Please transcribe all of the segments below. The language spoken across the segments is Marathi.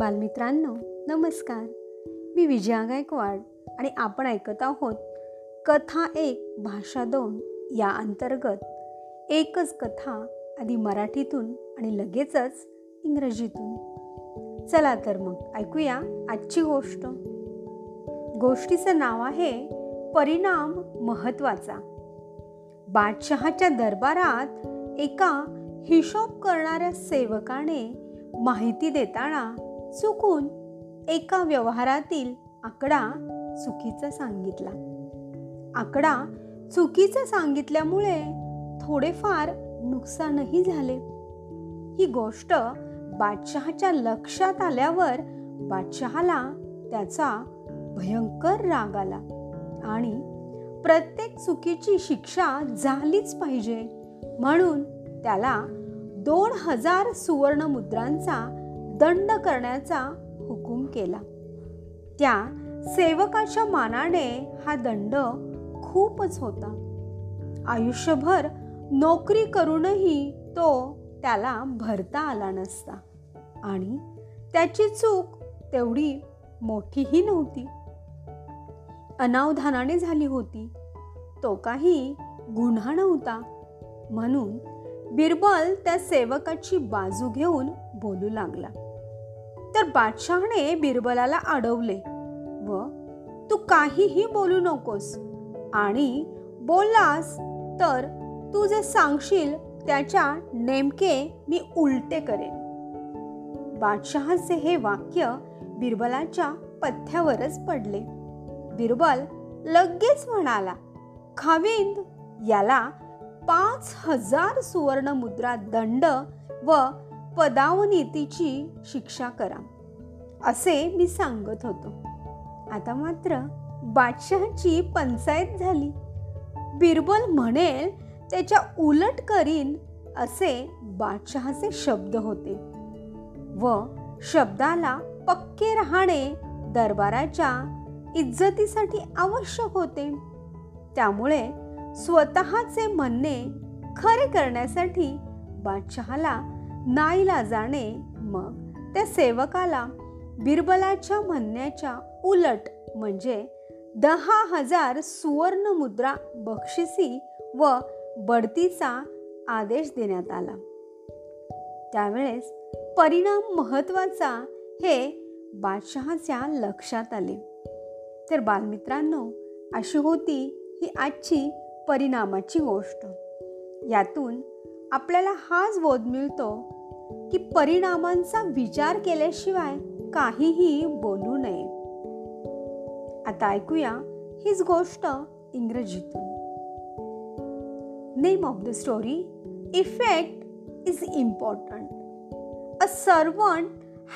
बालमित्रांनो नमस्कार. मी विजया गायकवाड आणि आपण ऐकत आहोत कथा एक भाषा दोन या अंतर्गत. एकच कथा आधी मराठीतून आणि लगेचच इंग्रजीतून. चला तर मग ऐकूया आजची गोष्ट. गोष्टीचं नाव आहे परिणाम महत्त्वाचा बादशहाच्या दरबारात एका हिशोब करणाऱ्या सेवकाने माहिती देताना चुकून एका व्यवहारातील आकडा चुकीचा सांगितला. आकडा चुकीचा सांगितल्यामुळे थोडेफार नुकसानही झाले. ही गोष्ट बादशहाच्या लक्षात आल्यावर बादशहाला त्याचा भयंकर राग आला आणि प्रत्येक चुकीची शिक्षा झालीच पाहिजे म्हणून त्याला दोन हजार सुवर्ण मुद्रांचा दंड करण्याचा हुकूम केला. त्या सेवकाच्या मानाने हा दंड खूपच होता. आयुष्यभर नोकरी करूनही तो त्याला भरता आला नसता आणि त्याची चूक तेवढी मोठीही नव्हती. अनावधानाने झाली होती. तो काही गुन्हा नव्हता. म्हणून बिरबल त्या सेवकाची बाजू घेऊन बोलू लागला. तर बादशहाने बिरबलाला अडवले. व तू काहीही बोलू नकोस. आणि बोललास तर तू जे सांगशील त्याच्या नेमके मी उलटे करेन. बादशहाचे हे वाक्य बिरबलाच्या पथ्यावरच पडले. बिरबल लगेच म्हणाला खाविंद याला पाच हजार सुवर्ण मुद्रा दंड व पदावनीतीची शिक्षा करा. असे मी सांगत होतो. आता मात्र बादशहाची पंचायत झाली. बिरबल म्हणेल त्याच्या उलट करीन असे बादशहाचे शब्द होते व शब्दाला पक्के राहणे दरबाराच्या इज्जतीसाठी आवश्यक होते. त्यामुळे स्वतःचे म्हणणे खरे करण्यासाठी बादशहाला नाईला जाणे मग. त्या सेवकाला बिरबलाच्या म्हणण्याच्या उलट म्हणजे दहा हजार सुवर्ण मुद्रा बक्षिसी व बढतीचा आदेश देण्यात आला. त्यावेळेस परिणाम महत्त्वाचा हे बादशहाच्या लक्षात आले. तर बालमित्रांनो अशी होती ही आजची परिणामाची गोष्ट. यातून आपल्याला हाच बोध मिळतो की परिणामांचा विचार केल्याशिवाय काहीही बोलू नये. आता ऐकूया हीच गोष्ट इंग्रजीतून. Name of the story effect is important a servant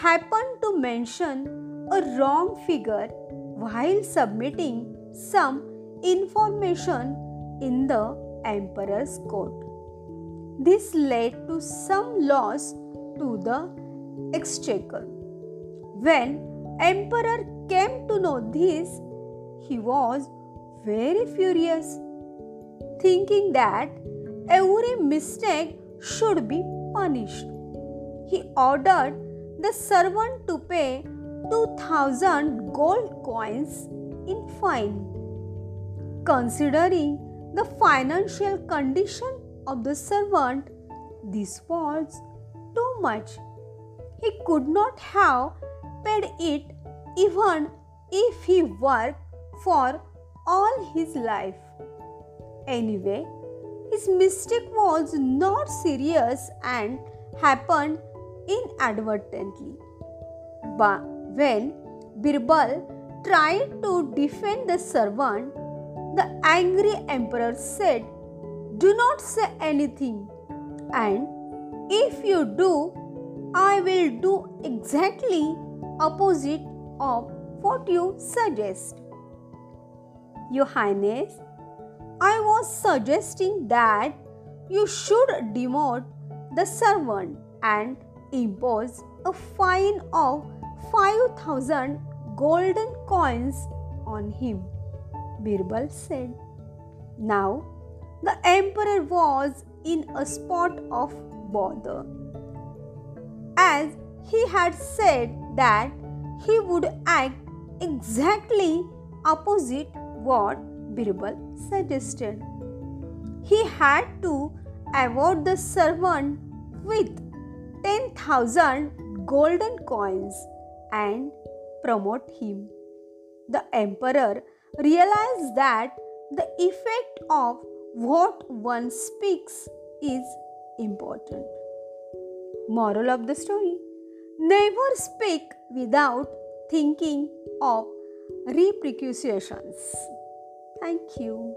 happen to mention a wrong figure while submitting some information in the emperor's court This led to some loss to the exchequer. When emperor came to know this, he was very furious, thinking that every mistake should be punished. He ordered the servant to pay 2000 gold coins in fine Considering the financial condition of the servant, this was too much. He could not have paid it even if he worked for all his life. Anyway, his mistake was not serious and happened inadvertently. But when Birbal tried to defend the servant, the angry emperor said, Do not say anything, and if you do, I will do exactly opposite of what you suggest. Your Highness, I was suggesting that you should demote the servant and impose a fine of 5000 golden coins on him. Birbal said. Now the emperor was in a spot of bother. As he had said that he would act exactly opposite what Birbal suggested. He had to award the servant with 10,000 golden coins and promote him. The emperor realized that the effect of what one speaks is important. Moral of the story Never speak without thinking of repercussions. Thank you.